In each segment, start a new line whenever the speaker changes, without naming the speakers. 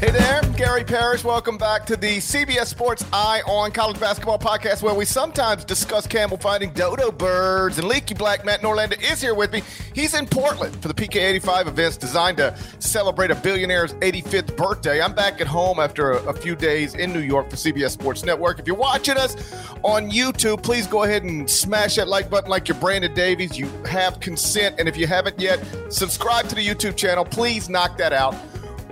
Hey there, Gary Parrish. Welcome back to the CBS Sports Eye on College Basketball podcast, where we sometimes discuss camel fighting dodo birds. And Leaky Black Matt Norlander is here with me. He's in Portland for the PK85 events designed to celebrate a billionaire's 85th birthday. I'm back at home after a, a few days in New York for CBS Sports Network. If you're watching us on YouTube, please go ahead and smash that like button like you're Brandon Davies. You have consent. And if you haven't yet, subscribe to the YouTube channel. Please knock that out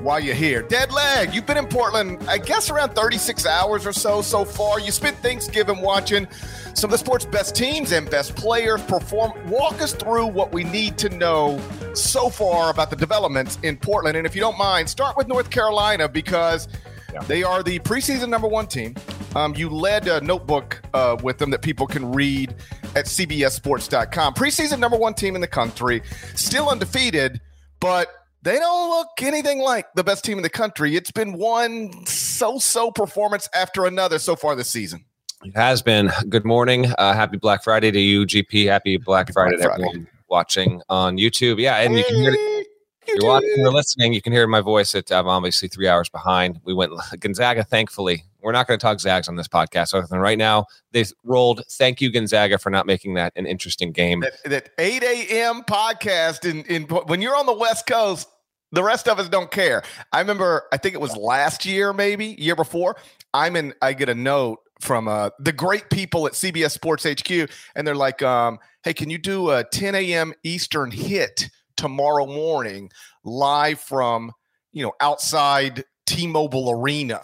while you're here. Dead leg, you've been in Portland, I guess around 36 hours or so so far. You spent Thanksgiving watching some of the sport's best teams and best players perform. Walk us through what we need to know so far about the developments in Portland. And if you don't mind, start with North Carolina because yeah. they are the preseason number one team. Um, you led a notebook uh, with them that people can read at CBSSports.com. Preseason number one team in the country, still undefeated, but they don't look anything like the best team in the country. It's been one so-so performance after another so far this season.
It has been. Good morning. Uh, happy Black Friday to you, GP. Happy Black Friday Black to Friday. everyone watching on YouTube. Yeah, and hey, you can hear it. You're watching or listening, you can hear my voice. At, I'm obviously three hours behind. We went Gonzaga, thankfully. We're not going to talk Zags on this podcast. Other than right now, they rolled. Thank you, Gonzaga, for not making that an interesting game.
That, that 8 a.m. podcast in, in when you're on the West Coast, the rest of us don't care. I remember, I think it was last year, maybe year before. I'm in. I get a note from uh, the great people at CBS Sports HQ, and they're like, um, "Hey, can you do a 10 a.m. Eastern hit tomorrow morning, live from you know outside T-Mobile Arena?"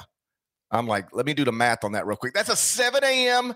I'm like, "Let me do the math on that real quick. That's a 7 a.m.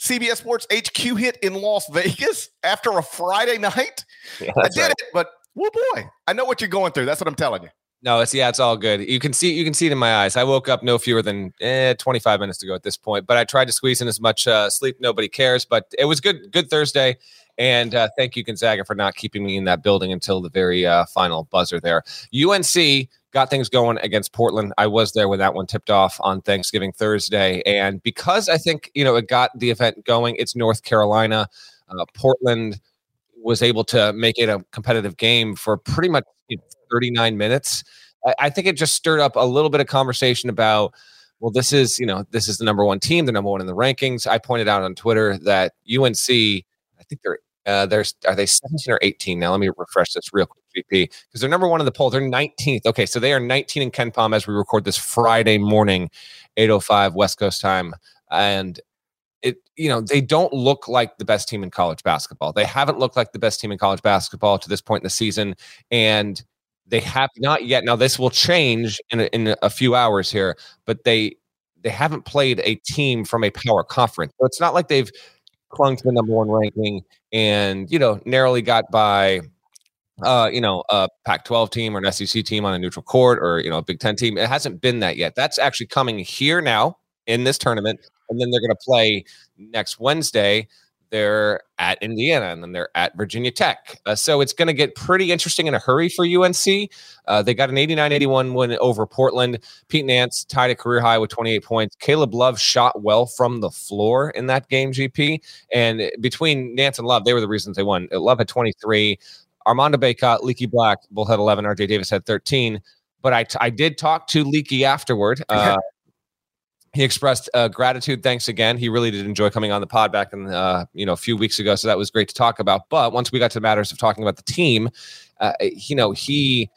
CBS Sports HQ hit in Las Vegas after a Friday night. Yeah, I did right. it, but well, boy, I know what you're going through. That's what I'm telling you.
No, it's yeah, it's all good. You can see you can see it in my eyes. I woke up no fewer than eh, 25 minutes to go at this point, but I tried to squeeze in as much uh, sleep. Nobody cares, but it was good. Good Thursday, and uh, thank you Gonzaga for not keeping me in that building until the very uh, final buzzer. There, UNC got things going against Portland. I was there when that one tipped off on Thanksgiving Thursday, and because I think you know it got the event going. It's North Carolina, uh, Portland was able to make it a competitive game for pretty much 39 minutes. I, I think it just stirred up a little bit of conversation about well, this is, you know, this is the number one team, the number one in the rankings. I pointed out on Twitter that UNC, I think they're uh, there's are they 17 or 18 now? Let me refresh this real quick, GP, because they're number one in the poll. They're 19th. Okay, so they are 19 in KenPom as we record this Friday morning, 8:05 West Coast time, and it you know they don't look like the best team in college basketball. They haven't looked like the best team in college basketball to this point in the season, and they have not yet. Now this will change in a, in a few hours here, but they they haven't played a team from a power conference, so it's not like they've clung to the number one ranking and you know narrowly got by uh, you know, a Pac-12 team or an SEC team on a neutral court or you know a Big Ten team. It hasn't been that yet. That's actually coming here now in this tournament and then they're going to play next Wednesday. They're at Indiana, and then they're at Virginia Tech. Uh, so it's going to get pretty interesting in a hurry for UNC. Uh, they got an 89-81 win over Portland. Pete Nance tied a career high with 28 points. Caleb Love shot well from the floor in that game, GP. And between Nance and Love, they were the reasons they won. Love had 23. Armando Bacot, Leaky Black, both had 11. RJ Davis had 13. But I, t- I did talk to Leaky afterward. Uh, he expressed uh, gratitude. Thanks again. He really did enjoy coming on the pod back in uh, you know a few weeks ago, so that was great to talk about. But once we got to matters of talking about the team, uh, you know he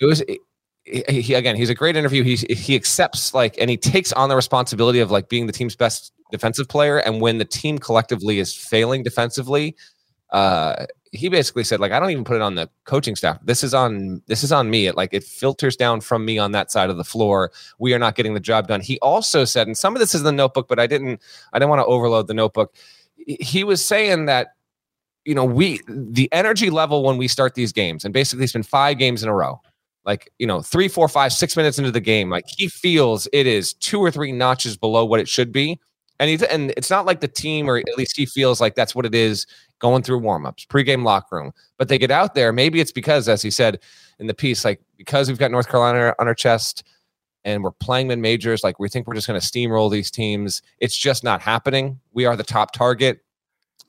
it was. He, he, again, he's a great interview. He he accepts like and he takes on the responsibility of like being the team's best defensive player. And when the team collectively is failing defensively, uh, he basically said like I don't even put it on the coaching staff. This is on this is on me. It like it filters down from me on that side of the floor. We are not getting the job done. He also said, and some of this is in the notebook, but I didn't I didn't want to overload the notebook. He was saying that you know we the energy level when we start these games, and basically it's been five games in a row. Like you know, three, four, five, six minutes into the game, like he feels it is two or three notches below what it should be and he's and it's not like the team, or at least he feels like that's what it is going through warmups, pregame locker room. But they get out there. Maybe it's because, as he said in the piece, like because we've got North Carolina on our chest and we're playing mid majors, like we think we're just going to steamroll these teams. It's just not happening. We are the top target.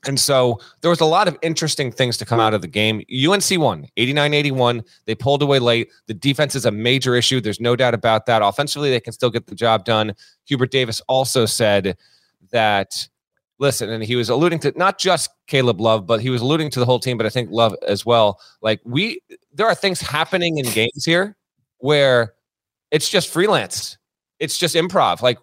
And so there was a lot of interesting things to come out of the game. UNC won 89 81. They pulled away late. The defense is a major issue. There's no doubt about that. Offensively, they can still get the job done. Hubert Davis also said that listen, and he was alluding to not just Caleb Love, but he was alluding to the whole team, but I think Love as well. Like we there are things happening in games here where it's just freelance. It's just improv. Like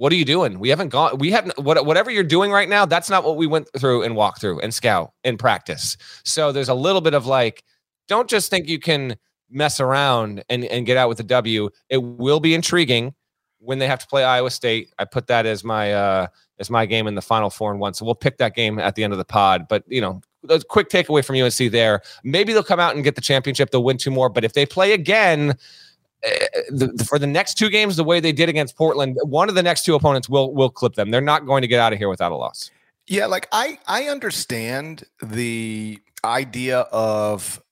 what are you doing? We haven't gone we haven't what, whatever you're doing right now, that's not what we went through and walk through and scout in practice. So there's a little bit of like don't just think you can mess around and, and get out with a W. It will be intriguing when they have to play Iowa State. I put that as my uh as my game in the final four and one. So we'll pick that game at the end of the pod. But you know, a quick takeaway from UNC there. Maybe they'll come out and get the championship. They'll win two more. But if they play again, uh, the, the, for the next two games, the way they did against Portland, one of the next two opponents will will clip them. They're not going to get out of here without a loss.
Yeah, like I I understand the idea of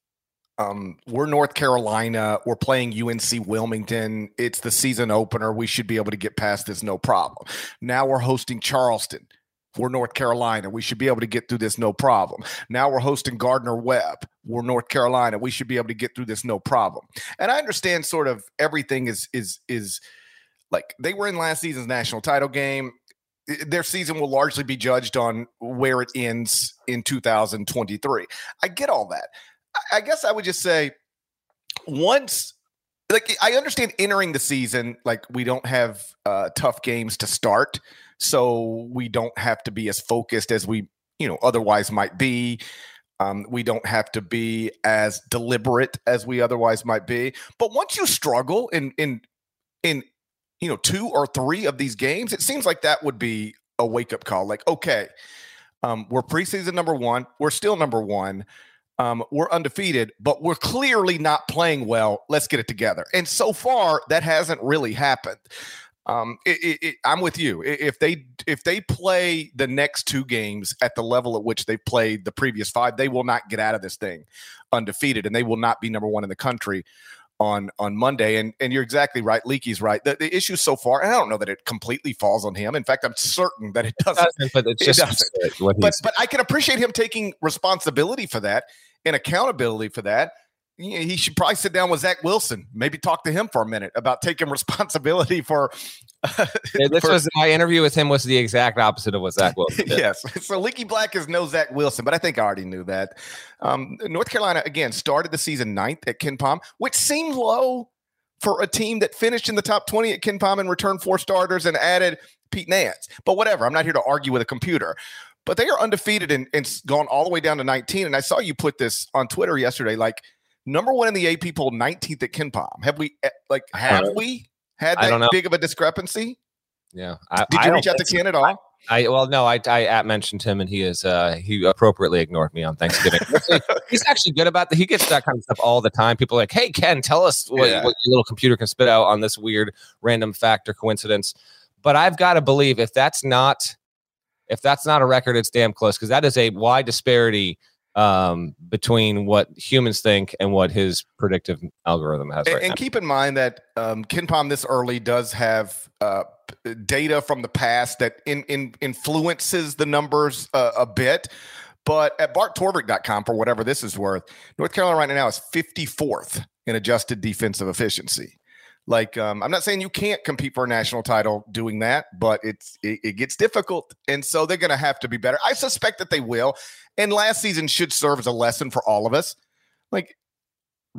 um, we're North Carolina. We're playing UNC Wilmington. It's the season opener. We should be able to get past this no problem. Now we're hosting Charleston. We're North Carolina. We should be able to get through this no problem. Now we're hosting Gardner Webb. We're North Carolina. We should be able to get through this no problem. And I understand sort of everything is is is like they were in last season's national title game their season will largely be judged on where it ends in 2023. I get all that. I guess I would just say once like I understand entering the season, like we don't have uh, tough games to start, so we don't have to be as focused as we, you know, otherwise might be. Um, we don't have to be as deliberate as we otherwise might be. But once you struggle in in in you know two or three of these games, it seems like that would be a wake up call. Like, okay, um, we're preseason number one, we're still number one. Um, we're undefeated, but we're clearly not playing well. Let's get it together. And so far, that hasn't really happened. Um, it, it, it, I'm with you. If they if they play the next two games at the level at which they played the previous five, they will not get out of this thing undefeated, and they will not be number one in the country on on Monday. And and you're exactly right. Leaky's right. The, the issue so far, and I don't know that it completely falls on him. In fact, I'm certain that it doesn't.
It doesn't but it's just it
doesn't. But but I can appreciate him taking responsibility for that and accountability for that. He should probably sit down with Zach Wilson, maybe talk to him for a minute about taking responsibility for.
this for, was my interview with him was the exact opposite of what Zach Wilson
did. yes, so Leaky Black is no Zach Wilson, but I think I already knew that. Um, North Carolina again started the season ninth at KenPom, which seemed low for a team that finished in the top 20 at KenPom and returned four starters and added Pete Nance. But whatever, I'm not here to argue with a computer but they are undefeated and, and gone all the way down to 19. And I saw you put this on Twitter yesterday, like number one in the AP poll, 19th at KenPom. Have we eh, like have uh, we had that big of a discrepancy?
Yeah.
I, Did you
I
reach out to Ken at all?
I well no I I at mentioned him and he is uh he appropriately ignored me on Thanksgiving. He's actually good about that. He gets that kind of stuff all the time. People are like, hey Ken, tell us what, yeah. what your little computer can spit out on this weird random fact or coincidence. But I've got to believe if that's not if that's not a record, it's damn close because that is a wide disparity um, between what humans think and what his predictive algorithm has.
Right
and,
and keep in mind that um, KenPom this early does have uh, data from the past that in, in influences the numbers uh, a bit. But at barttorvik.com, for whatever this is worth, North Carolina right now is 54th in adjusted defensive efficiency. Like, um, I'm not saying you can't compete for a national title doing that, but it's it, it gets difficult, and so they're going to have to be better. I suspect that they will. And last season should serve as a lesson for all of us. Like,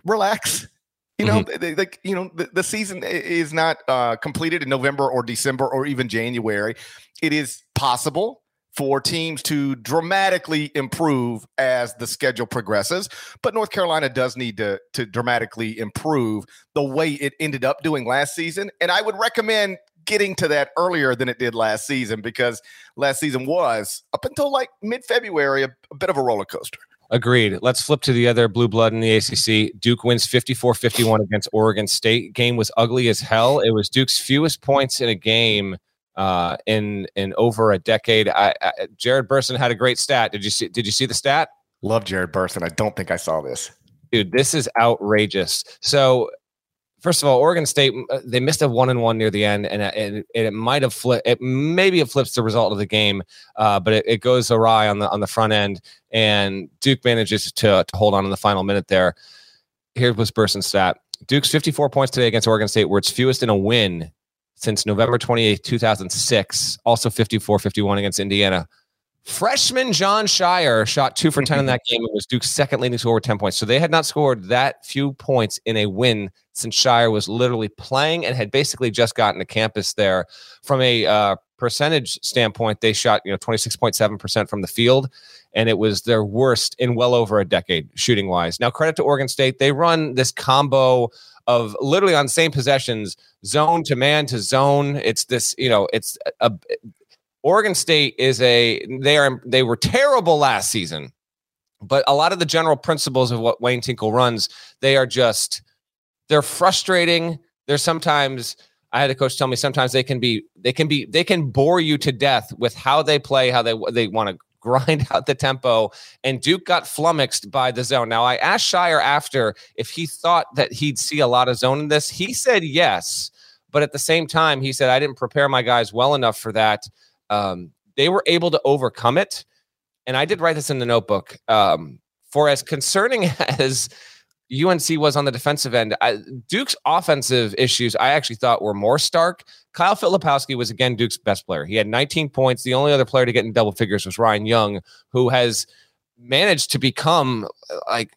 relax. You know, mm-hmm. like you know, the, the season is not uh, completed in November or December or even January. It is possible for teams to dramatically improve as the schedule progresses. But North Carolina does need to, to dramatically improve the way it ended up doing last season. And I would recommend getting to that earlier than it did last season because last season was up until like mid February a, a bit of a roller coaster.
Agreed. Let's flip to the other blue blood in the ACC. Duke wins 54 51 against Oregon State. Game was ugly as hell. It was Duke's fewest points in a game uh, in in over a decade. I, I, Jared Burson had a great stat. Did you see? Did you see the stat?
Love Jared Burson. I don't think I saw this.
Dude, this is outrageous. So first of all, Oregon State uh, they missed a one and one near the end, and, and it might have flipped. It maybe it flips the result of the game, uh, but it, it, goes awry on the on the front end, and Duke manages to, to hold on in the final minute there. Here was Burson's stat: Duke's 54 points today against Oregon State, were its fewest in a win since November 28, 2006. Also 54-51 against Indiana. Freshman Jon Scheyer shot two for 10 in that game and was Duke's second leading scorer with 10 points. So they had not scored that few points in a win since Scheyer was literally playing and had basically just gotten to campus there. From a uh, percentage standpoint, they shot, you know, 26.7% from the field, and it was their worst in well over a decade shooting wise. Now, credit to Oregon State. They run this combo of literally on same possessions, zone to man to zone. It's this, you know, it's a, a Oregon State is a they are they were terrible last season, but a lot of the general principles of what Wayne Tinkle runs, they are just they're frustrating. They're sometimes I had a coach tell me sometimes they can be they can be they can bore you to death with how they play, how they they want to grind out the tempo. And Duke got flummoxed by the zone. Now I asked Scheyer after if he thought that he'd see a lot of zone in this. He said yes, but at the same time he said I didn't prepare my guys well enough for that um, they were able to overcome it. And I did write this in the notebook. Um, for as concerning as UNC was on the defensive end, I, Duke's offensive issues I actually thought were more stark. Kyle Filipowski was again Duke's best player. He had 19 points. The only other player to get in double figures was Ryan Young, who has managed to become uh, like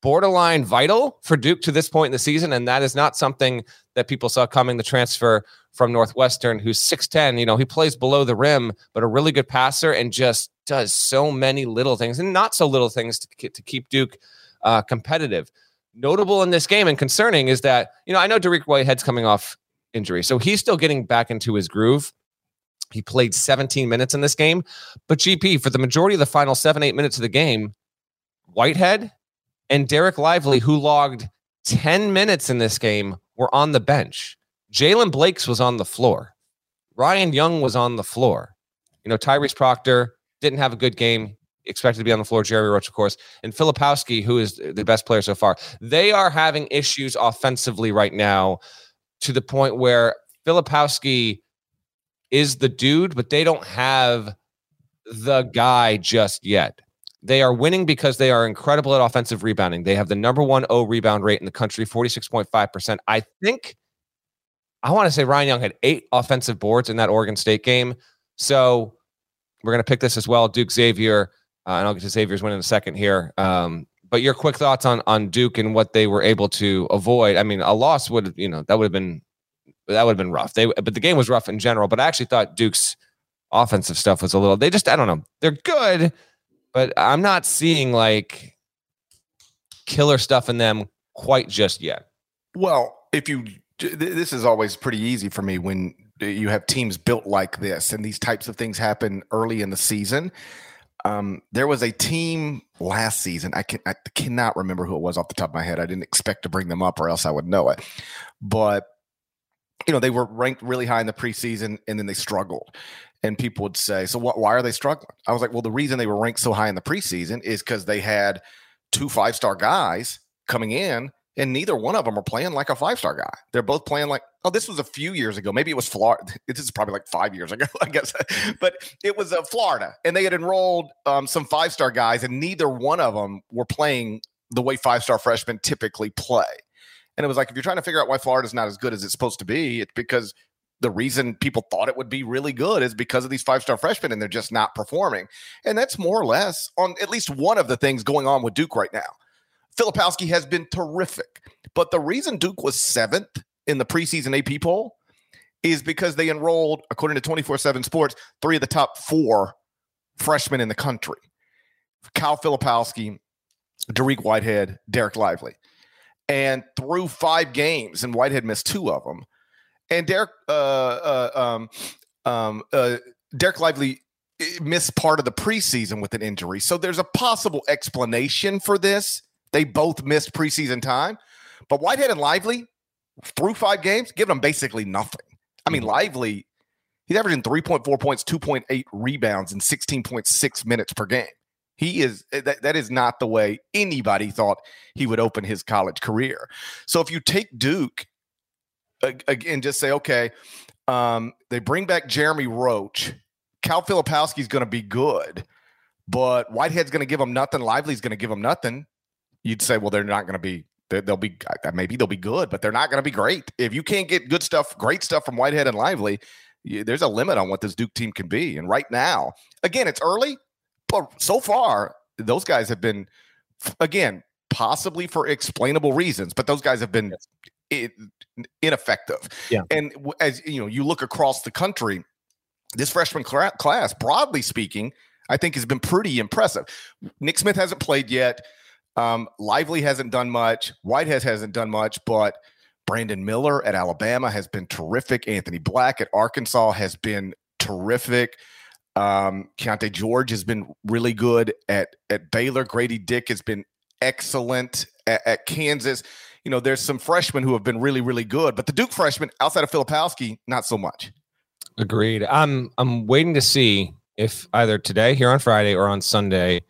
borderline vital for Duke to this point in the season. And that is not something that people saw coming. The transfer from Northwestern, who's 6'10. You know, he plays below the rim, but a really good passer and just does so many little things and not so little things to, to keep Duke uh, competitive. Notable in this game and concerning is that, you know, I know Dariq Whitehead's coming off injury, so he's still getting back into his groove. He played 17 minutes in this game, but GP, for the majority of the final seven, eight minutes of the game, Whitehead and Dereck Lively, who logged 10 minutes in this game, were on the bench. Jaylen Blakes was on the floor. Ryan Young was on the floor. You know, Tyrese Proctor didn't have a good game. Expected to be on the floor. Jeremy Roach, of course, and Filipowski, who is the best player so far. They are having issues offensively right now, to the point where Filipowski is the dude, but they don't have the guy just yet. They are winning because they are incredible at offensive rebounding. They have the number one O rebound rate in the country, 46.5%. I think I want to say Ryan Young had eight offensive boards in that Oregon State game. So we're going to pick this as well. Duke Xavier, uh, and I'll get to Xavier's win in a second here. Um, but your quick thoughts on on Duke and what they were able to avoid. I mean, a loss would you know that would have been that would have been rough. They but the game was rough in general. But I actually thought Duke's offensive stuff was a little. They just I don't know. They're good, but I'm not seeing like killer stuff in them quite just yet.
Well, if you this is always pretty easy for me when you have teams built like this and these types of things happen early in the season. Um, there was a team last season. I can I cannot remember who it was off the top of my head. I didn't expect to bring them up, or else I would know it. But you know, they were ranked really high in the preseason, and then they struggled. And people would say, "So what? Why are they struggling?" I was like, "Well, the reason they were ranked so high in the preseason is because they had two five star guys coming in and neither one of them are playing like a five star guy. They're both playing like, oh, this was a few years ago. Maybe it was Florida. This is probably like five years ago, I guess. but it was uh, Florida, and they had enrolled um, some five star guys, and neither one of them were playing the way five star freshmen typically play. And it was like, if you're trying to figure out why Florida's not as good as it's supposed to be, it's because the reason people thought it would be really good is because of these five star freshmen, and they're just not performing. And that's more or less on at least one of the things going on with Duke right now. Filipowski has been terrific. But the reason Duke was seventh in the preseason AP poll is because they enrolled, according to 24 7 Sports, three of the top four freshmen in the country. Kyle Filipowski, Dariq Whitehead, Dereck Lively. And through five games, and Whitehead missed two of them. And Derek, uh, uh, um, um, uh, Dereck Lively eh, missed part of the preseason with an injury. So there's a possible explanation for this. They both missed preseason time. But Whitehead and Lively, through five games, giving them basically nothing. I mean, mm-hmm. Lively, he's averaging 3.4 points, 2.8 rebounds, and 16.6 minutes per game. He is eh, that, that is not the way anybody thought he would open his college career. So if you take Duke again, just say, okay, um, they bring back Jeremy Roach. Cal Filipowski is going to be good, but Whitehead's going to give him nothing. Lively's going to give him nothing. You'd say, well, they're not going to be. They'll be maybe they'll be good, but they're not going to be great. If you can't get good stuff, great stuff from Whitehead and Lively, there's a limit on what this Duke team can be. And right now, again, it's early, but so far those guys have been, again, possibly for explainable reasons, but those guys have been ineffective.
Yeah.
And as you know, you look across the country, this freshman class, broadly speaking, I think has been pretty impressive. Nick Smith hasn't played yet. Um, Lively hasn't done much. Whitehead hasn't done much, but Brandon Miller at Alabama has been terrific. Anthony Black at Arkansas has been terrific. Um, Keyonte George has been really good at at Baylor. Grady Dick has been excellent at, at Kansas you know, there's some freshmen who have been really, really good, but the Duke freshmen outside of Filipowski, not so much.
Agreed. I'm I'm waiting to see if either today here on Friday or on Sunday,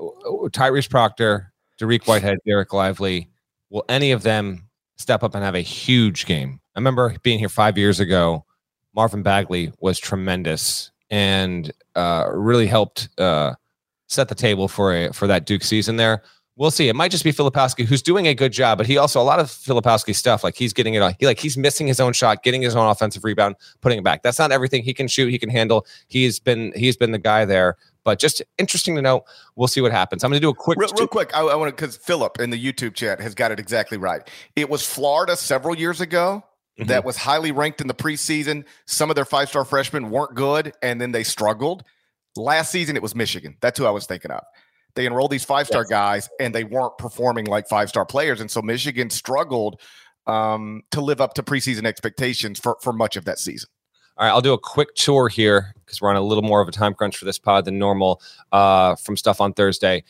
Tyrese Proctor, Dariq Whitehead, Dereck Lively, will any of them step up and have a huge game? I remember being here five years ago. Marvin Bagley was tremendous and uh, really helped uh, set the table for a for that Duke season there we'll see. It might just be Filipowski who's doing a good job, but he also a lot of Filipowski stuff like he's getting it on. He like he's missing his own shot, getting his own offensive rebound, putting it back. That's not everything he can shoot. He can handle. He's been he's been the guy there. But just interesting to know. We'll see what happens. I'm going to do a quick,
real, real quick. I, I want to because Philip in the YouTube chat has got it exactly right. It was Florida several years ago mm-hmm. that was highly ranked in the preseason. Some of their five star freshmen weren't good, and then they struggled. Last season, it was Michigan. That's who I was thinking of. They enrolled these five star yes. guys and they weren't performing like five star players. And so Michigan struggled um, to live up to preseason expectations for, for much of that season.
All right, I'll do a quick tour here because we're on a little more of a time crunch for this pod than normal uh, from stuff on Thursday.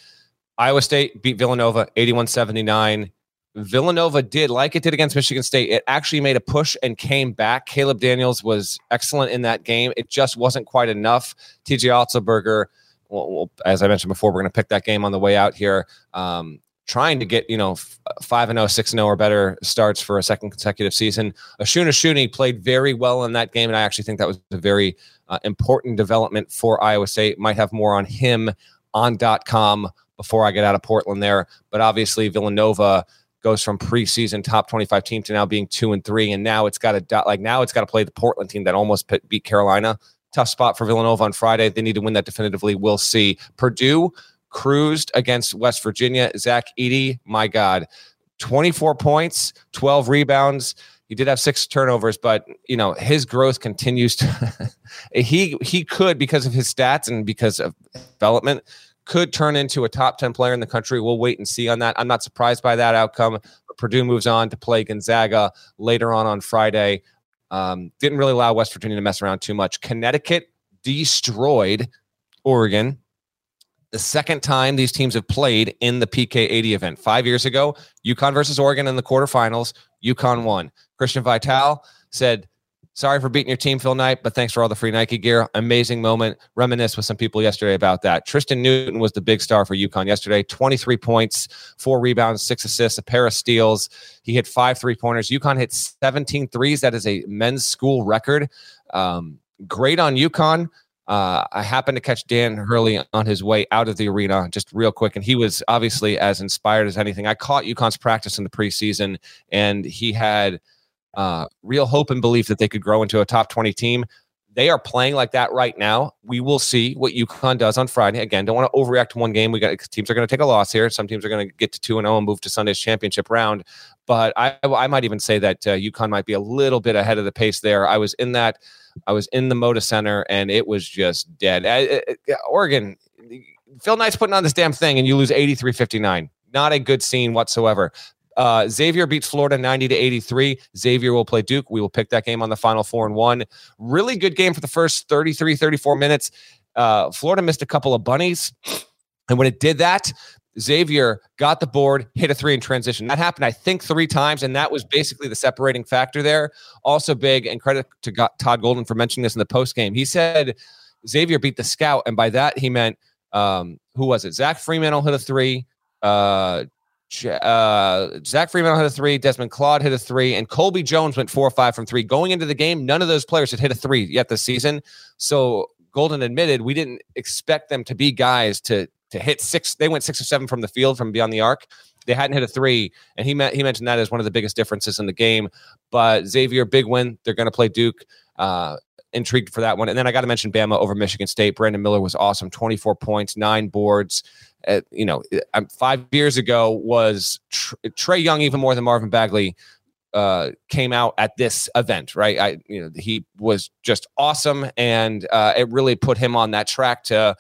Iowa State beat Villanova 81 79. Villanova did, like it did against Michigan State, it actually made a push and came back. Caleb Daniels was excellent in that game. It just wasn't quite enough. TJ Otzelberger well, as I mentioned before, we're going to pick that game on the way out here. Um, trying to get you know five and 0, 6 and 0 or better starts for a second consecutive season. Osun Osunniyi played very well in that game, and I actually think that was a very uh, important development for Iowa State. Might have more on him on .com before I get out of Portland there, but obviously Villanova goes from preseason top 25 team to now being two and three, and now it's got to like now it's got to play the Portland team that almost beat Carolina tough spot for Villanova on Friday. They need to win that definitively. We'll see. Purdue cruised against West Virginia. Zach Edey, my God, 24 points, 12 rebounds. He did have six turnovers, but you know his growth continues to. he he could because of his stats and because of development could turn into a top 10 player in the country. We'll wait and see on that. I'm not surprised by that outcome. Purdue moves on to play Gonzaga later on on Friday. Um, didn't really allow West Virginia to mess around too much. Connecticut destroyed Oregon. The second time these teams have played in the PK 80 event. Five years ago, UConn versus Oregon in the quarterfinals, UConn won. Christian Vital said, Sorry for beating your team, Phil Knight, but thanks for all the free Nike gear. Amazing moment. Reminisce with some people yesterday about that. Tristan Newton was the big star for UConn yesterday. 23 points, four rebounds, six assists, a pair of steals. He hit five three pointers. UConn hit 17 threes. That is a men's school record. Um, great on UConn. Uh, I happened to catch Dan Hurley on his way out of the arena just real quick, and he was obviously as inspired as anything. I caught UConn's practice in the preseason, and he had – uh, real hope and belief that they could grow into a top 20 team. they are playing like that right now. We will see what UConn does on Friday. Again, don't want to overreact to one game. We got teams are going to take a loss here. Some teams are going to get to two and zero and move to Sunday's championship round. But I, I might even say that uh, UConn might be a little bit ahead of the pace there. I was in that. I was in the Moda Center and it was just dead. I, I, Oregon, Phil Knight's putting on this damn thing and you lose 83 59. Not a good scene whatsoever. Uh, Xavier beats Florida 90 to 83. Xavier will play Duke. We will pick that game on the final four and one. Really good game for the first 33, 34 minutes. Uh, Florida missed a couple of bunnies. And when it did that, Xavier got the board, hit a three in transition. That happened, I think, three times, and that was basically the separating factor there. Also big, and credit to Todd Golden for mentioning this in the post game. He said Xavier beat the scout, and by that he meant um, who was it? Zach Freemantle hit a three. Uh, uh, Zach Freeman hit a three, Desmond Claude hit a three, and Colby Jones went four or five from three. Going into the game, none of those players had hit a three yet this season. So Golden admitted we didn't expect them to be guys to to hit six. They went six or seven from the field from beyond the arc. They hadn't hit a three, and he met, he mentioned that as one of the biggest differences in the game. But Xavier, big win. They're going to play Duke. Uh, intrigued for that one. And then I got to mention Bama over Michigan State. Brandon Miller was awesome. 24 points, nine boards uh, you know, uh, five years ago was Tr- Trae Young even more than Marvin Bagley uh, came out at this event, right? I, you know, he was just awesome, and uh, it really put him on that track to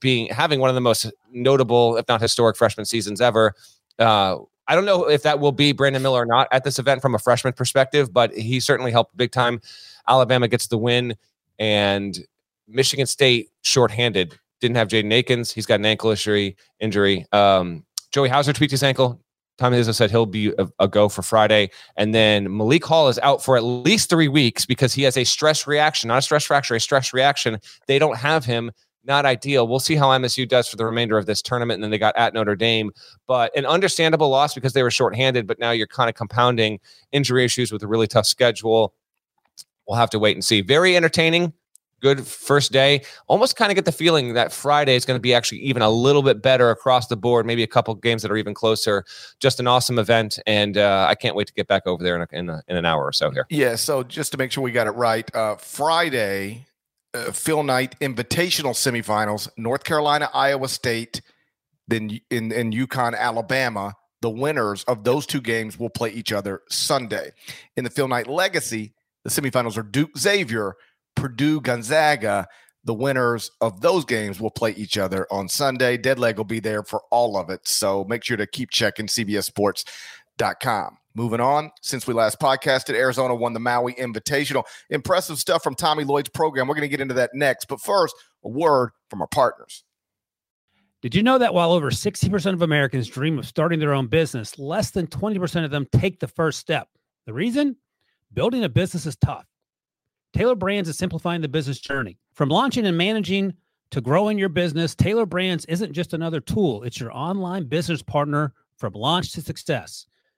being having one of the most notable, if not historic, freshman seasons ever. Uh, I don't know if that will be Brandon Miller or not at this event from a freshman perspective, but he certainly helped big time. Alabama gets the win, and Michigan State shorthanded didn't have Jaden Akins. He's got an ankle injury. Injury. Um, Joey Hauser tweaked his ankle. Tommy Izzo said he'll be a, a, go for Friday. And then Malik Hall is out for at least three weeks because he has a stress reaction, not a stress fracture, a stress reaction. They don't have him. Not ideal. We'll see how MSU does for the remainder of this tournament. And then they got at Notre Dame, but an understandable loss because they were shorthanded. But now you're kind of compounding injury issues with a really tough schedule. We'll have to wait and see. Very entertaining good first day. Almost kind of get the feeling that Friday is going to be actually even a little bit better across the board. Maybe a couple games that are even closer. Just an awesome event, and uh, I can't wait to get back over there in, a, in, a, in, an hour or so here.
Yeah. So just to make sure we got it right, uh, Friday, uh, Phil Knight Invitational semifinals: North Carolina, Iowa State, then in in UConn, Alabama. The winners of those two games will play each other Sunday. In the Phil Knight Legacy, the semifinals are Duke Xavier Purdue Gonzaga. The winners of those games will play each other on Sunday. Deadleg will be there for all of it. So make sure to keep checking CBSSports.com. Moving on, since we last podcasted, Arizona won the Maui Invitational. Impressive stuff from Tommy Lloyd's program. We're going to get into that next. But first, a word from our partners.
Did you know that while over 60% of Americans dream of starting their own business, less than 20% of them take the first step? The reason? Building a business is tough. Tailor Brands is simplifying the business journey. From launching and managing to growing your business, Tailor Brands isn't just another tool, it's your online business partner from launch to success.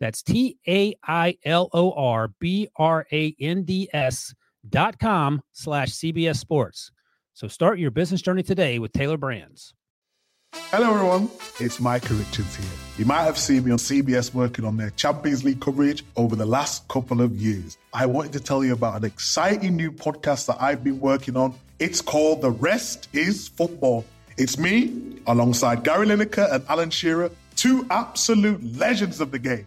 That's T A I L O R B R A N D S dot com slash CBS Sports. So start your business journey today with Tailor Brands.
Hello, everyone. It's Micah Richards here. You might have seen me on CBS working on their Champions League coverage over the last couple of years. I wanted to tell you about an exciting new podcast that I've been working on. It's called The Rest is Football. It's me, alongside Gary Lineker and Alan Shearer, two absolute legends of the game.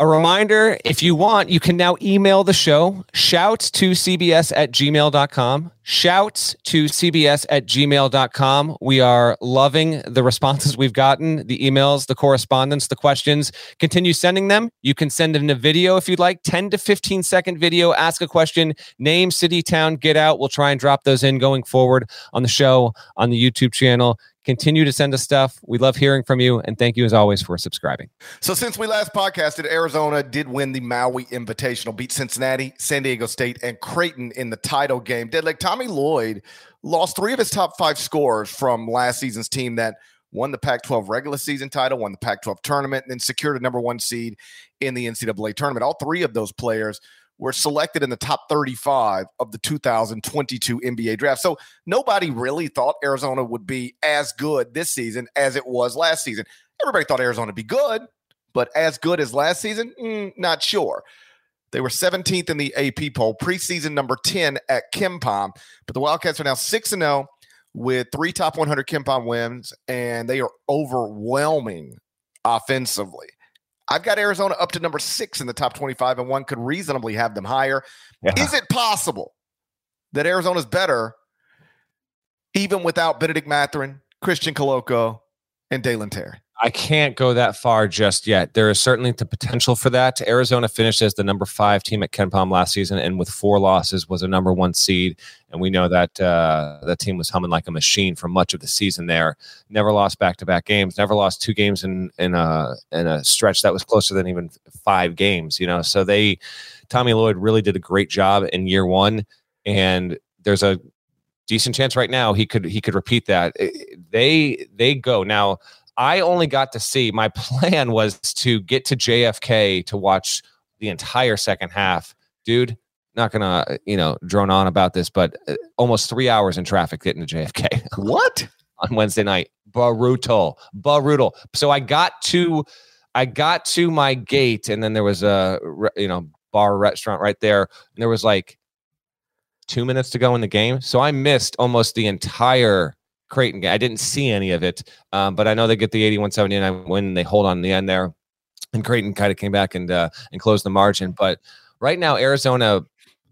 A reminder if you want, you can now email the show. shouts to CBS at gmail.com. Shouts to CBS at gmail.com. We are loving the responses we've gotten, the emails, the correspondence, the questions. Continue sending them. You can send in a video if you'd like 10 to 15 second video. Ask a question, name, city, town, get out. We'll try and drop those in going forward on the show, on the YouTube channel. Continue to send us stuff. We love hearing from you. And thank you, as always, for subscribing.
So, since we last podcasted, Arizona did win the Maui Invitational, beat Cincinnati, San Diego State, and Creighton in the title game. Did like Tommy Lloyd lost three of his top five scores from last season's team that won the Pac 12 regular season title, won the Pac 12 tournament, and then secured a number one seed in the NCAA tournament. All three of those players were selected in the top 35 of the 2022 NBA draft. So nobody really thought Arizona would be as good this season as it was last season. Everybody thought Arizona would be good, but as good as last season, mm, not sure. They were 17th in the AP poll, preseason number 10 at KenPom, but the Wildcats are now 6 and 0 with three top 100 KenPom wins, and they are overwhelming offensively. I've got Arizona up to number six in the top 25, and one could reasonably have them higher. Yeah. Is it possible that Arizona's better even without Bennedict Mathurin, Christian Koloko, and Dalen Terry?
I can't go that far just yet. There is certainly the potential for that. Arizona finished as the number five team at KenPom last season, and with four losses, was a number one seed. And we know that uh, that team was humming like a machine for much of the season. There, never lost back to back games. Never lost two games in in a in a stretch that was closer than even five games. You know, so they Tommy Lloyd really did a great job in year one, and there's a decent chance right now he could he could repeat that. They they go now I only got to see my plan was to get to JFK to watch the entire second half. Dude, not gonna you know drone on about this, but uh, almost three hours in traffic getting to JFK.
What
on Wednesday night? Brutal, brutal. So I got to, I got to my gate, and then there was a you know bar restaurant right there, and there was like two minutes to go in the game. So I missed almost the entire Creighton game. I didn't see any of it, um, but I know they get the 81 79 win. And they hold on the end there. And Creighton kind of came back and uh, and closed the margin. But right now, Arizona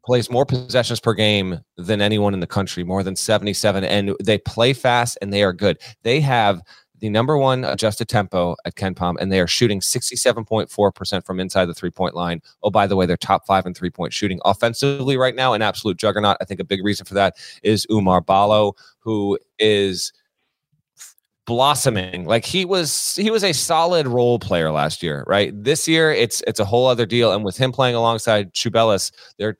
plays more possessions per game than anyone in the country, more than 77. And they play fast and they are good. They have the number one adjusted tempo at KenPom, and they are shooting 67.4% from inside the three point line. Oh, by the way, they're top five in three point shooting offensively right now, an absolute juggernaut. I think a big reason for that is Oumar Ballo, who is blossoming like he was he was a solid role player last year right this year it's it's a whole other deal and with him playing alongside Tubelis they're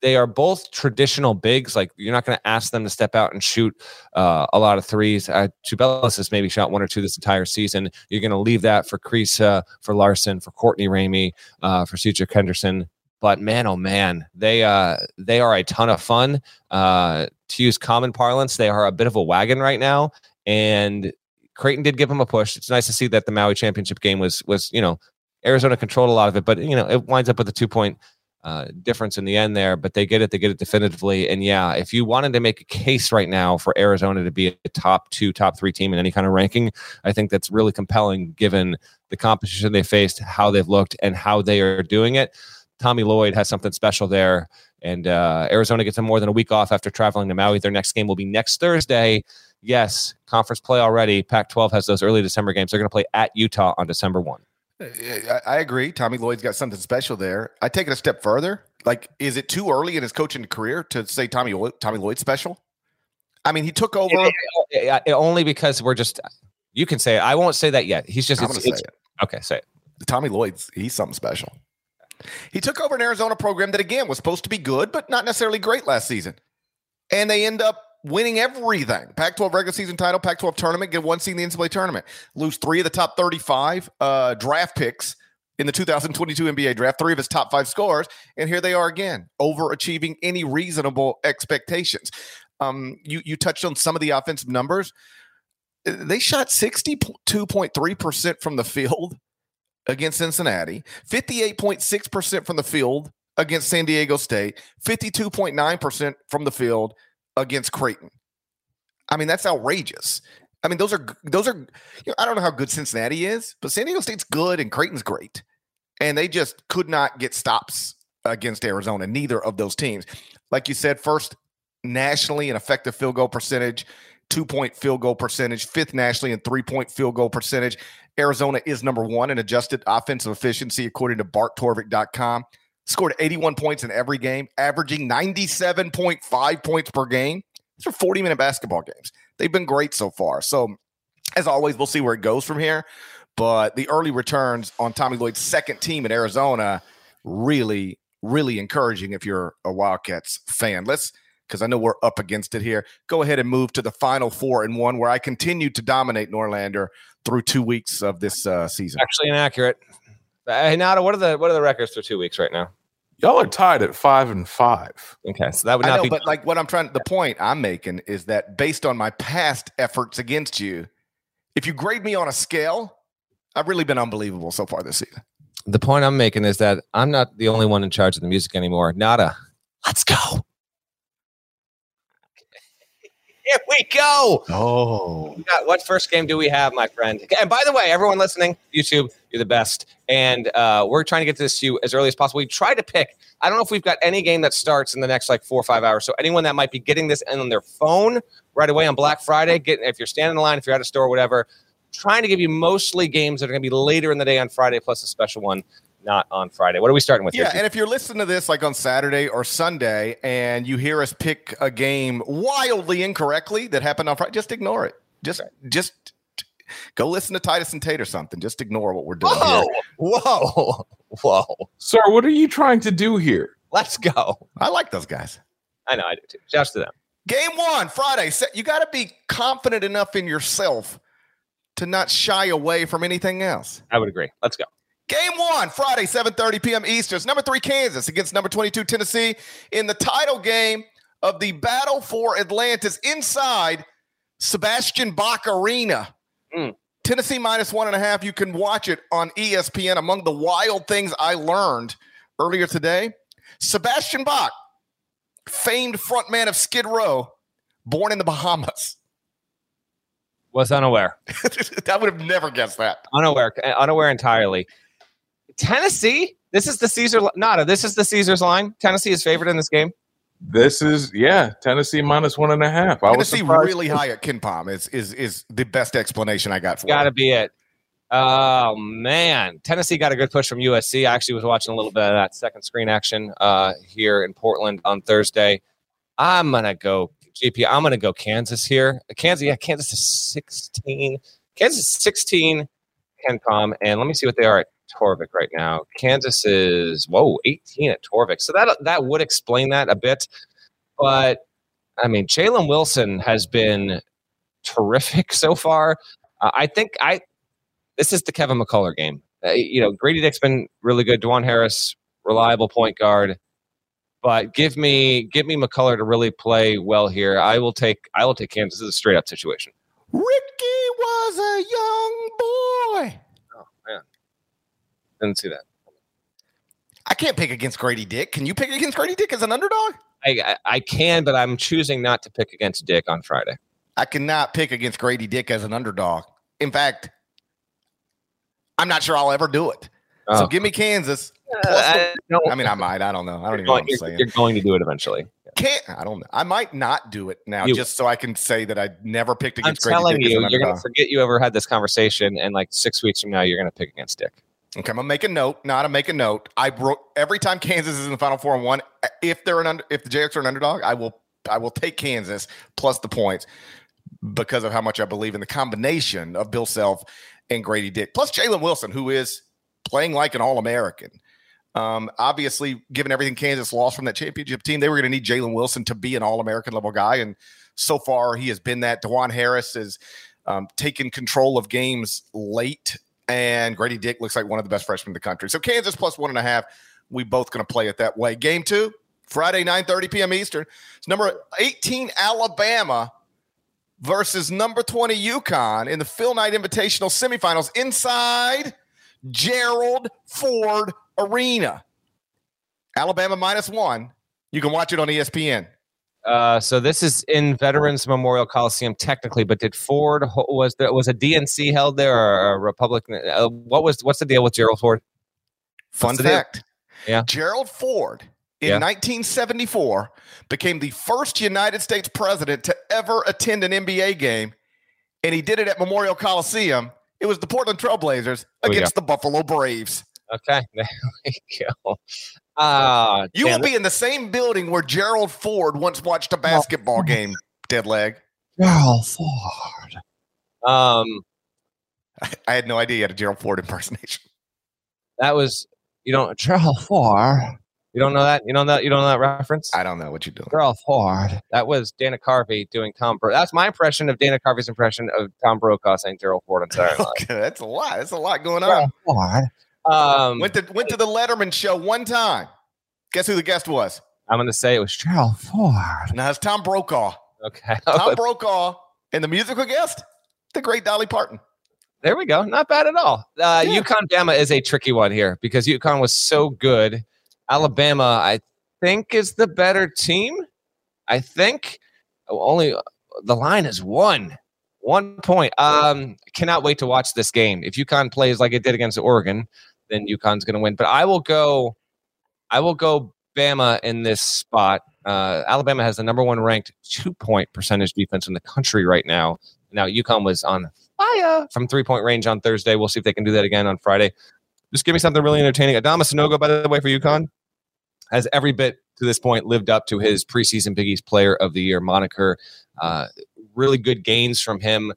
they are both traditional bigs. Like you're not going to ask them to step out and shoot uh, a lot of threes. Uh, Tubelis has maybe shot one or two this entire season. You're going to leave that for Kriisa, for Larsson, for Courtney Ramey, uh, for C.J. Henderson. But man, oh man, they uh, they are a ton of fun. Uh, to use common parlance, they are a bit of a wagon right now. And Creighton did give them a push. It's nice to see that the Maui championship game was was you know Arizona controlled a lot of it, but you know it winds up with a two point uh, difference in the end there, but they get it. They get it definitively. And yeah, if you wanted to make a case right now for Arizona to be a top two, top three team in any kind of ranking, I think that's really compelling given the competition they faced, how they've looked, and how they are doing it. Tommy Lloyd has something special there. And uh, Arizona gets a more than a week off after traveling to Maui. Their next game will be next Thursday. Yes, conference play already. Pac 12 has those early December games. They're going to play at Utah on December 1.
I, agree. Tommy Lloyd's got something special there. I take it a step further. Like, is it too early in his coaching career to say Tommy Tommy Lloyd's special? I mean, he took over
yeah, yeah, only because we're just. You can say it. I won't say that yet. He's just.
It's, it's, it.
Okay, say it.
Tommy Lloyd's he's something special. He took over an Arizona program that again was supposed to be good, but not necessarily great last season, and they end up winning everything. Pac 12 regular season title, Pac 12 tournament, get one seed in the NCAA tournament, lose three of the top 35 uh, draft picks in the 2022 NBA draft, three of his top five scores. And here they are again, overachieving any reasonable expectations. Um, you, you touched on some of the offensive numbers. They shot 62.3% from the field against Cincinnati, 58.6% from the field against San Diego State, 52.9% from the field against Creighton. I mean, that's outrageous. I mean, those are those are. You know, I don't know how good Cincinnati is, but San Diego State's good and Creighton's great. and they just could not get stops against Arizona. Neither of those teams, like you said, first nationally in effective field goal percentage, two point field goal percentage, fifth nationally in three point field goal percentage. Arizona is number one in adjusted offensive efficiency, according to BartTorvik.com. Scored 81 points in every game, averaging 97.5 points per game. These are 40 minute basketball games. They've been great so far. So, as always, we'll see where it goes from here. But the early returns on Tommy Lloyd's second team in Arizona really, really encouraging if you're a Wildcats fan. Let's because I know we're up against it here. Go ahead and move to the final four and one, where I continue to dominate Norlander through two weeks of this uh, season.
Actually inaccurate. Hey, Nata, what are the what are the records for two weeks right now?
Y'all are tied at five and five.
Okay, so that would
I
not
know,
be.
but like what I'm trying, the point I'm making is that based on my past efforts against you, if you grade me on a scale, I've really been unbelievable so far this season.
the point I'm making is that I'm not the only one in charge of the music anymore. Nata, let's go. Here we go.
Oh,
We got- what first game do we have, my friend? And by the way, everyone listening, YouTube, you're the best. And uh, we're trying to get this to you as early as possible. We try to pick. I don't know if we've got any game that starts in the next like four or five hours. So anyone that might be getting this in on their phone right away on Black Friday, get if you're standing in line, if you're at a store, whatever, trying to give you mostly games that are going to be later in the day on Friday, plus a special one not on Friday. What are we starting with?
Yeah,
here?
and if you're listening to this like on Saturday or Sunday and you hear us pick a game wildly incorrectly that happened on Friday, just ignore it. Just just go listen to Titus and Tate or something. Just ignore what we're doing
Whoa,
here.
whoa, whoa!
sir, what are you trying to do here?
Let's go.
I like those guys.
I know I do too. Shouts to them.
Game one, Friday. Se- You got to be confident enough in yourself to not shy away from anything else.
I would agree. Let's go.
Game one, Friday, 7:30 p.m. Eastern. It's number three Kansas against number 22 Tennessee in the title game of the battle for Atlantis inside Sebastian Bach Arena.
Mm.
Tennessee minus one and a half. You can watch it on ESPN. Among the wild things I learned earlier today, Sebastian Bach, famed frontman of Skid Row, born in the Bahamas.
Was unaware.
I would have never guessed that.
unaware unaware entirely tennessee this is the caesar Nata this is the caesars line tennessee is favored in this game
This is yeah, Tennessee minus one and a half. I was
Tennessee
surprised.
really high at KenPom is is is the best explanation I got for it.
gotta
it.
be it oh man tennessee got a good push from usc i actually was watching a little bit of that second screen action uh, here in portland on thursday i'm gonna go gp i'm gonna go kansas here kansas yeah kansas is 16 kansas is 16 ken palm and let me see what they are at Torvik right now. Kansas is whoa 18 at Torvik, so that that would explain that a bit. But I mean, Jalen Wilson has been terrific so far. Uh, I think I this is the Kevin McCullar game. Uh, you know, Grady Dick's been really good. Dajuan Harris, reliable point guard. But give me give me McCullar to really play well here. I will take I will take Kansas as a straight up situation.
Ricky was a young boy.
Didn't see that.
I can't pick against Grady Dick. Can you pick against Grady Dick as an underdog?
I, I I can, but I'm choosing not to pick against Dick on Friday.
I cannot pick against Grady Dick as an underdog. In fact, I'm not sure I'll ever do it. So
Oh.
give me Kansas.
Uh, I,
I mean, I might. I don't know. I don't
you're,
even know what I'm saying.
you're going to do it eventually.
Can't. I don't know. I might not do it now,
You-
just so I can say that I never picked against Dick. I'm Grady
telling
Dick as
you,
an
you're going to forget you ever had this conversation, and like six weeks from now, you're going to pick against Dick.
Okay, I'm gonna make a note. Not to make a note. I wrote every time Kansas is in the final four and one. If they're an under, if the Jayhawks are an underdog, I will I will take Kansas plus the points because of how much I believe in the combination of Bill Self and Grady Dick, plus Jalen Wilson, who is playing like an All American. Um, obviously, given everything Kansas lost from that championship team, they were going to need Jalen Wilson to be an All American level guy, and so far he has been that. Dajuan Harris has um, taken control of games late and Grady Dick looks like one of the best freshmen in the country. So Kansas plus one and a half. We both going to play it that way. Game two, Friday, 9 30 p.m. Eastern. It's number 18 Alabama versus number 20 UConn in the Phil Knight Invitational semifinals inside Gerald Ford Arena. Alabama minus one. You can watch it on ESPN.
Uh, so this is in Veterans Memorial Coliseum, technically, but did Ford was there was a DNC held there or a Republican? Uh, what was what's the deal with Gerald Ford?
Fun fact.
Yeah.
Gerald Ford in
Yeah.
1974 became the first United States president to ever attend an NBA game, and he did it at Memorial Coliseum. It was the Portland Trailblazers
Oh,
against the Buffalo Braves.
Okay, there we go. Ah,
You
damn
will be in the same building where Gerald Ford once watched a basketball game. Dead leg.
Gerald Ford. Um,
I had no idea you had a Gerald Ford impersonation.
that was you don't Gerald Ford. You don't know that? You don't know that? You don't know that reference?
I don't know what you're doing.
Gerald Ford. That was Dana Carvey doing Tom. Bro- That's my impression of Dana Carvey's impression of Tom Brokaw saying Gerald Ford on Saturday Night.
Okay, that's a lot. That's a lot going on.
Gerald Ford. Um,
Went to went to the Letterman show one time. Guess who the guest was?
I'm going to say it was Gerald Ford.
Now it's Tom Brokaw.
Okay.
Tom Brokaw and the musical guest, the great Dolly Parton.
There we go. Not bad at all. Uh,
Yeah.
UConn Bama is a tricky one here because UConn was so good. Alabama, I think, is the better team. I think only the line is one, one point. Um, cannot wait to watch this game. If UConn plays like it did against Oregon, then UConn's going to win. But I will go. I will go Bama in this spot. Uh, Alabama has the number one ranked two point percentage defense in the country right now. Now UConn was on fire from three point range on Thursday. We'll see if they can do that again on Friday. Just give me something really entertaining. Adama Sanogo, by the way, for UConn, has every bit to this point lived up to his preseason Big East Player of the Year moniker. Uh, really good gains from him.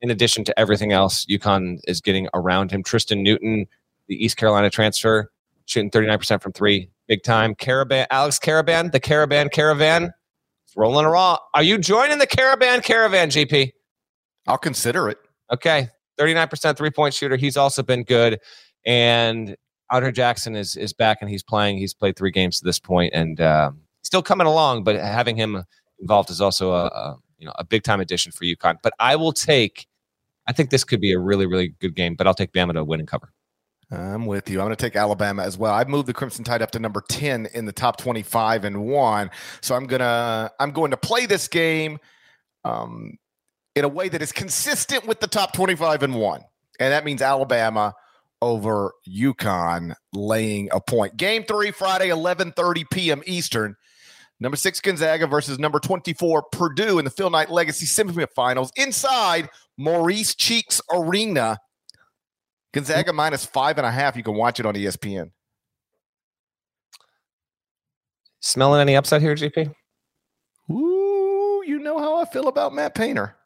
In addition to everything else, UConn is getting around him. Tristan Newton, the East Carolina transfer, shooting 39% from three, big time. Karaban, Alex Karaban, the Karaban Caravan, rolling around. Are you joining the Karaban Caravan, GP?
I'll consider it.
Okay, 39% three point shooter. He's also been good. And Andre Jackson is is back and he's playing. He's played three games to this point and um, still coming along. But having him involved is also a, a know a big time addition for UConn. But I will take. I think this could be a really really good game. But I'll take Bama to win and cover.
I'm with you. I'm going to take Alabama as well. I've moved the Crimson Tide up to number 10 in the top 25 and 1. So I'm going to I'm going to play this game um, in a way that is consistent with the top 25 and 1. And that means Alabama over UConn laying a point. Game 3 Friday 11:30 p.m. Eastern. Number 6 Gonzaga versus number 24 Purdue in the Phil Knight Legacy Semifinals inside Maurice Cheeks Arena. Gonzaga hmm. minus five and a half. You can watch it on ESPN.
Smelling any upset here, GP?
Ooh, you know how I feel about Matt Painter.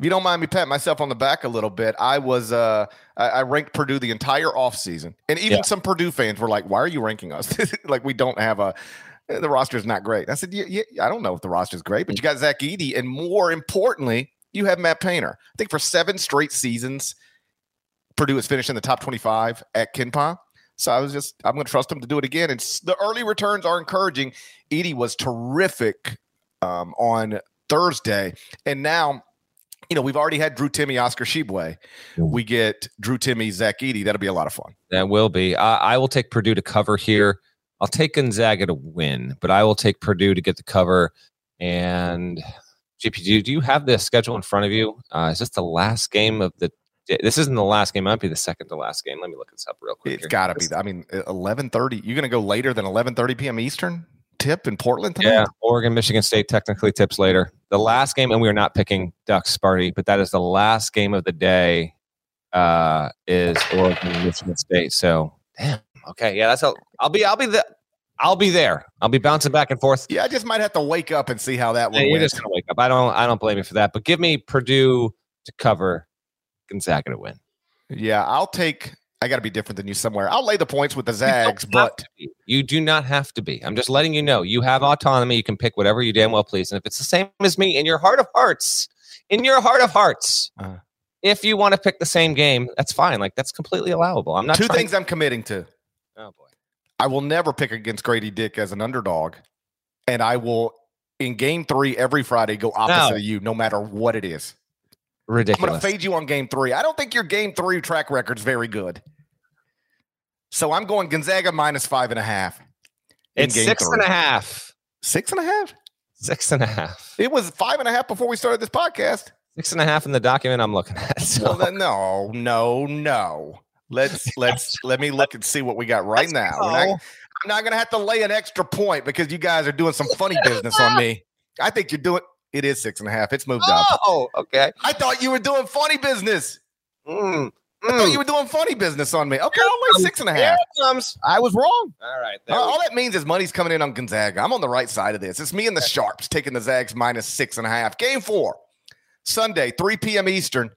If you don't mind me patting myself on the back a little bit, I was uh I, I ranked Purdue the entire offseason. And even
Yeah.
some Purdue fans were like, why are you ranking us? like we don't have a the roster is not great. I said, yeah, yeah, I don't know if the roster is great, but you got Zach Edey, and more importantly, you have Matt Painter. I think for seven straight seasons, Purdue has finished in the top 25 at KenPom. So I was just, I'm going to trust him to do it again. And the early returns are encouraging. Edey was terrific um, on Thursday. And now, you know, we've already had Drew Timme, Oscar Tshiebwe. We get Drew Timme, Zach Edey. That'll be a lot of fun.
That will be. I, I will take Purdue to cover here. I'll take Gonzaga to win, but I will take Purdue to get the cover. And GP, do you, do you have the schedule in front of you? Uh, is this the last game of the? This isn't the last game. It might be the second to last game. Let me look this up real quick.
It's got to be. I mean, 11:30. You're going to go later than 11:30 p.m. Eastern tip in Portland tonight.
Yeah, Oregon, Michigan State technically tips later. The last game, and we are not picking Ducks, Sparty, but that is the last game of the day. Uh, is Oregon, Michigan State. So, damn. Okay, yeah, that's. A, I'll be. I'll be the. I'll be there. I'll be bouncing back and forth.
Yeah, I just might have to wake up and see how that one
Yeah, you're just gonna wake up. I don't. I don't blame you for that. But give me Purdue to cover, Gonzaga to win.
Yeah, I'll take. I got to be different than you somewhere. I'll lay the points with the Zags,
have
but
you do not have to be. I'm just letting you know you have autonomy. You can pick whatever you damn well please. And if it's the same as me, in your heart of hearts, in your heart of hearts,
Uh-huh.
if you want to pick the same game, that's fine. Like that's completely allowable. I'm not
two things I'm committing to.
Oh boy.
I will never pick against Grady Dick as an underdog, and I will in game three every Friday go opposite
No.
of you, no matter what it is. I'm going to fade you on game three. I don't think your game three track record's very good. So I'm going Gonzaga minus five and a half.
it's six
three.
and a half.
Six and a half?
Six and a half.
It was five and a half before we started this podcast.
Six and a half in the document I'm looking at. So
Well, then, no, no, no. Let's let's let me look and see what we got right
Let's
now.
go.
Not- I'm not gonna have to lay an extra point because you guys are doing some funny business on me. I think you're doing it is six and a half. It's moved up.
Oh, okay.
I thought you were doing funny business.
Mm,
I thought
mm.
you were doing funny business on me. Okay, I'll lay six and a
comes.
I was wrong.
All right.
All, all that means is money's coming in on Gonzaga. I'm on the right side of this. It's me and the Sharps taking the Zags minus six and a half. Game four, Sunday, 3 p.m. Eastern.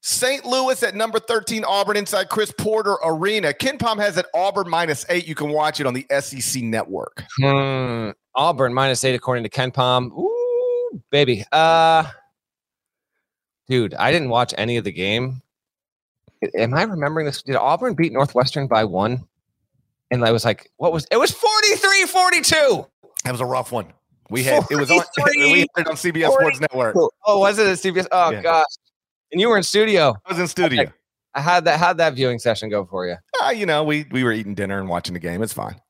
St. Louis at number 13, Auburn inside Chris Porter Arena. KenPom has it Auburn minus eight. You can watch it on the SEC network.
Hmm. Auburn minus eight according to KenPom. Ooh, baby. Uh dude, I didn't watch any of the game. Am I remembering this? Did Auburn beat Northwestern by one? And I was like, what was it was 43-42.
That was a rough one. We had it was on we had it on CBS Sports Network.
Oh, was it a CBS? Oh
Yeah.
gosh. And you were in studio.
I was in studio.
I had that how'd that viewing session go for you?
Uh, you know, we we were eating dinner and watching the game. It's fine.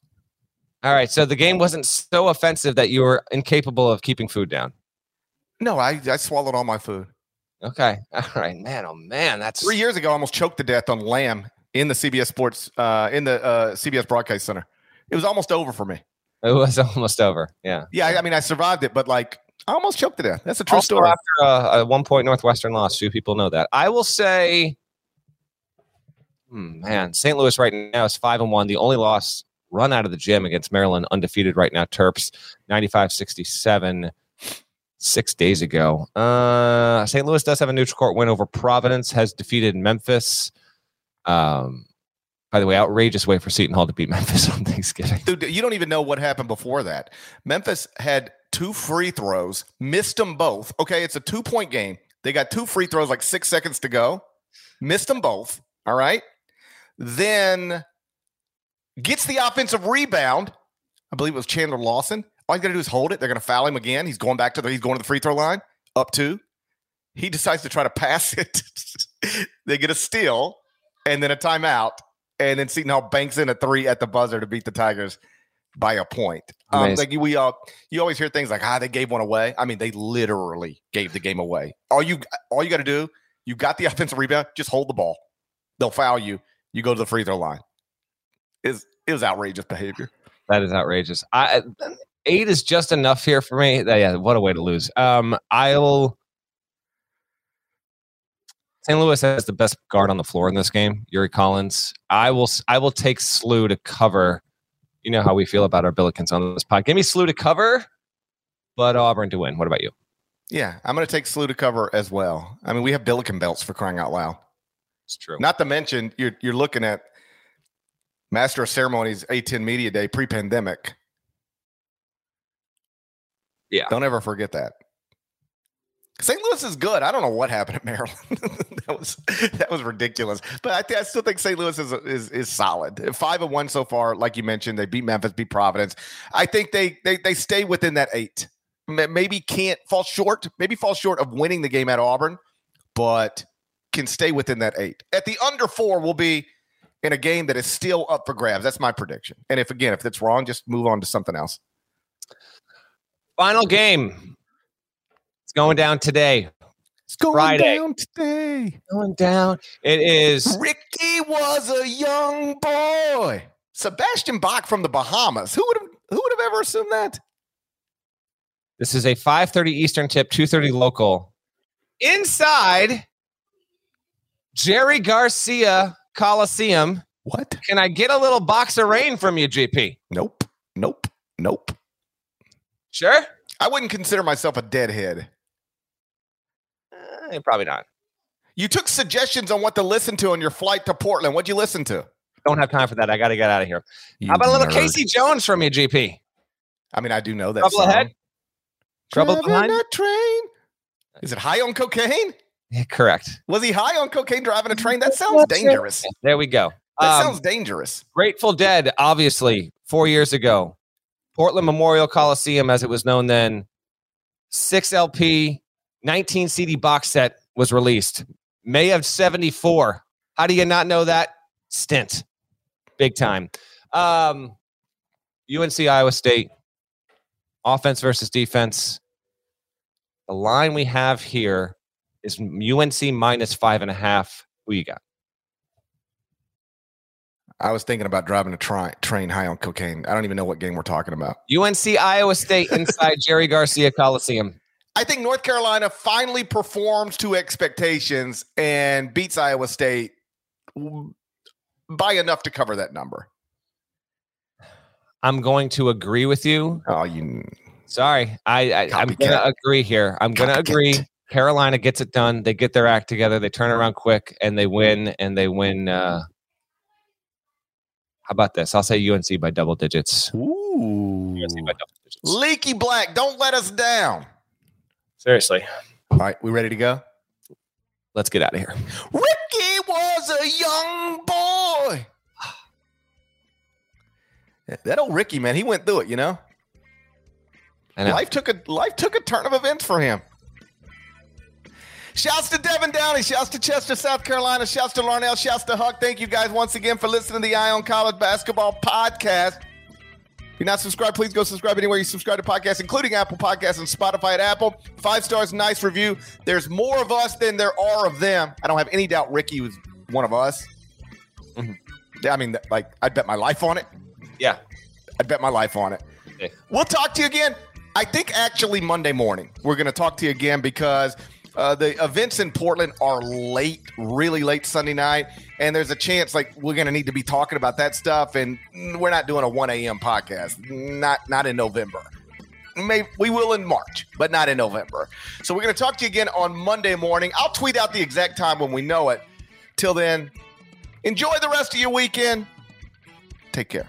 All right. So the game wasn't so offensive that you were incapable of keeping food down.
No, I, I swallowed all my food.
Okay. All right, man. Oh man, that's
Three years ago, I almost choked to death on lamb in the CBS Sports uh, in the uh, CBS Broadcast Center. It was almost over for me.
it was almost over. Yeah.
Yeah, I, I mean, I survived it, but like, I almost choked to death. That's a true
Also,
story.
after a, a one point Northwestern loss, few people know that. I will say, hmm, man, St. Louis right now is five and one. The only loss run out of the gym against Maryland, undefeated right now. Terps 95 67 six days ago. Uh, St. Louis does have a neutral court win over Providence, has defeated Memphis. Um, by the way, outrageous way for Seton Hall to beat Memphis on Thanksgiving.
Dude, you don't even know what happened before that. Memphis had two free throws, missed them both. Okay, it's a two point game. They got two free throws, like six seconds to go, missed them both. All right. Then gets the offensive rebound. I believe it was Chandler Lawson. All he's got to do is hold it. They're going to foul him again. He's going back to the, he's going to the free throw line, up two. He decides to try to pass it. they get a steal and then a timeout. And then Seton Hall banks in a three at the buzzer to beat the Tigers by a point. Um, like we all, you always hear things like, ah, they gave one away. I mean, they literally gave the game away. All you, all you got to do, you got the offensive rebound, just hold the ball. They'll foul you. You go to the free throw line. Is it was outrageous behavior.
That is outrageous. I eight is just enough here for me. Yeah, what a way to lose. Um, I'll. St. Louis has the best guard on the floor in this game, Yuri Collins. I will. I will take Slew to cover. You know how we feel about our Billikens on this pod. Give me Slew to cover, but Auburn to win. What about you?
Yeah, I'm going to take Slew to cover as well. I mean, we have Billiken belts for crying out loud.
It's true.
Not to mention, you're you're looking at Master of Ceremonies A10 Media Day pre-pandemic.
Yeah.
Don't ever forget that. St. Louis is good. I don't know what happened at Maryland. that was that was ridiculous. But I, th- I still think St. Louis is, is is solid. Five and one so far, like you mentioned. They beat Memphis, beat Providence. I think they they they stay within that eight. Maybe can't fall short. Maybe fall short of winning the game at Auburn, but can stay within that eight. At the under four will be in a game that is still up for grabs. That's my prediction. And if again, if it's wrong, just move on to something else.
Final game. It's going down today.
It's going
Friday.
down today.
Going down. It is.
Ricky was a young boy. Sebastian Bach from the Bahamas. Who would have who would have ever assumed that?
This is a 5:30 Eastern tip, 2:30 local. Inside Jerry Garcia Coliseum.
What?
Can I get a little box of rain from you, GP?
Nope. Nope. Nope.
Sure.
I wouldn't consider myself a deadhead.
Eh, probably not.
You took suggestions on what to listen to on your flight to Portland. What'd you listen to?
Don't have time for that. I got to get out of here. How about a little Casey Jones from you, GP?
I mean, I do know that.
Trouble
song.
ahead. Trouble
Driving
behind.
that train. Is it high on cocaine?
Yeah, correct.
Was he high on cocaine driving a train? That sounds dangerous.
There we go.
That
Um,
sounds dangerous.
Grateful Dead, obviously, four years ago. Portland Memorial Coliseum, as it was known then, six LP, 19 CD box set was released. May of 74. How do you not know that? Stint. Big time. Um, UNC Iowa State, offense versus defense. The line we have here is UNC minus five and a half. Who you got?
I was thinking about driving a tri- train high on cocaine. I don't even know what game we're talking about.
UNC Iowa State inside Jerry Garcia Coliseum.
I think North Carolina finally performs to expectations and beats Iowa State by enough to cover that number.
I'm going to agree with you.
Oh, you
Sorry, I, I I'm gonna agree here. I'm gonna agree. Carolina gets it done. They get their act together. They turn around quick and they win. And they win. Uh, how about this? I'll say UNC by double digits.
Ooh.
UNC by double digits.
Leaky Black, don't let us down.
Seriously,
All right, we ready to go?
let's get out of here.
Ricky was a young boy. That old Ricky, man, he went through it, you know.
I know.
Life took a life took a turn of events for him. Shouts to Devin Downey. Shouts to Chester, South Carolina. Shouts to Larnell. Shouts to Huck. Thank you guys once again for listening to the Eye on College Basketball Podcast. If you're not subscribed, please go subscribe anywhere you subscribe to podcasts, including Apple Podcasts and Spotify at Apple. Five stars, nice review. There's more of us than there are of them. I don't have any doubt Ricky was one of us.
Mhm.
I mean, like, I'd bet my life on it.
Yeah.
I'd bet my life on it. We'll talk to you again. I think actually Monday morning we're going to talk to you again because uh, the events in Portland are late, really late Sunday night, and there's a chance like we're going to need to be talking about that stuff, and we're not doing a 1 a.m. podcast, not not in November. Maybe we will in March, but not in November. So we're going to talk to you again on Monday morning. I'll tweet out the exact time when we know it. Till then, enjoy the rest of your weekend. Take care.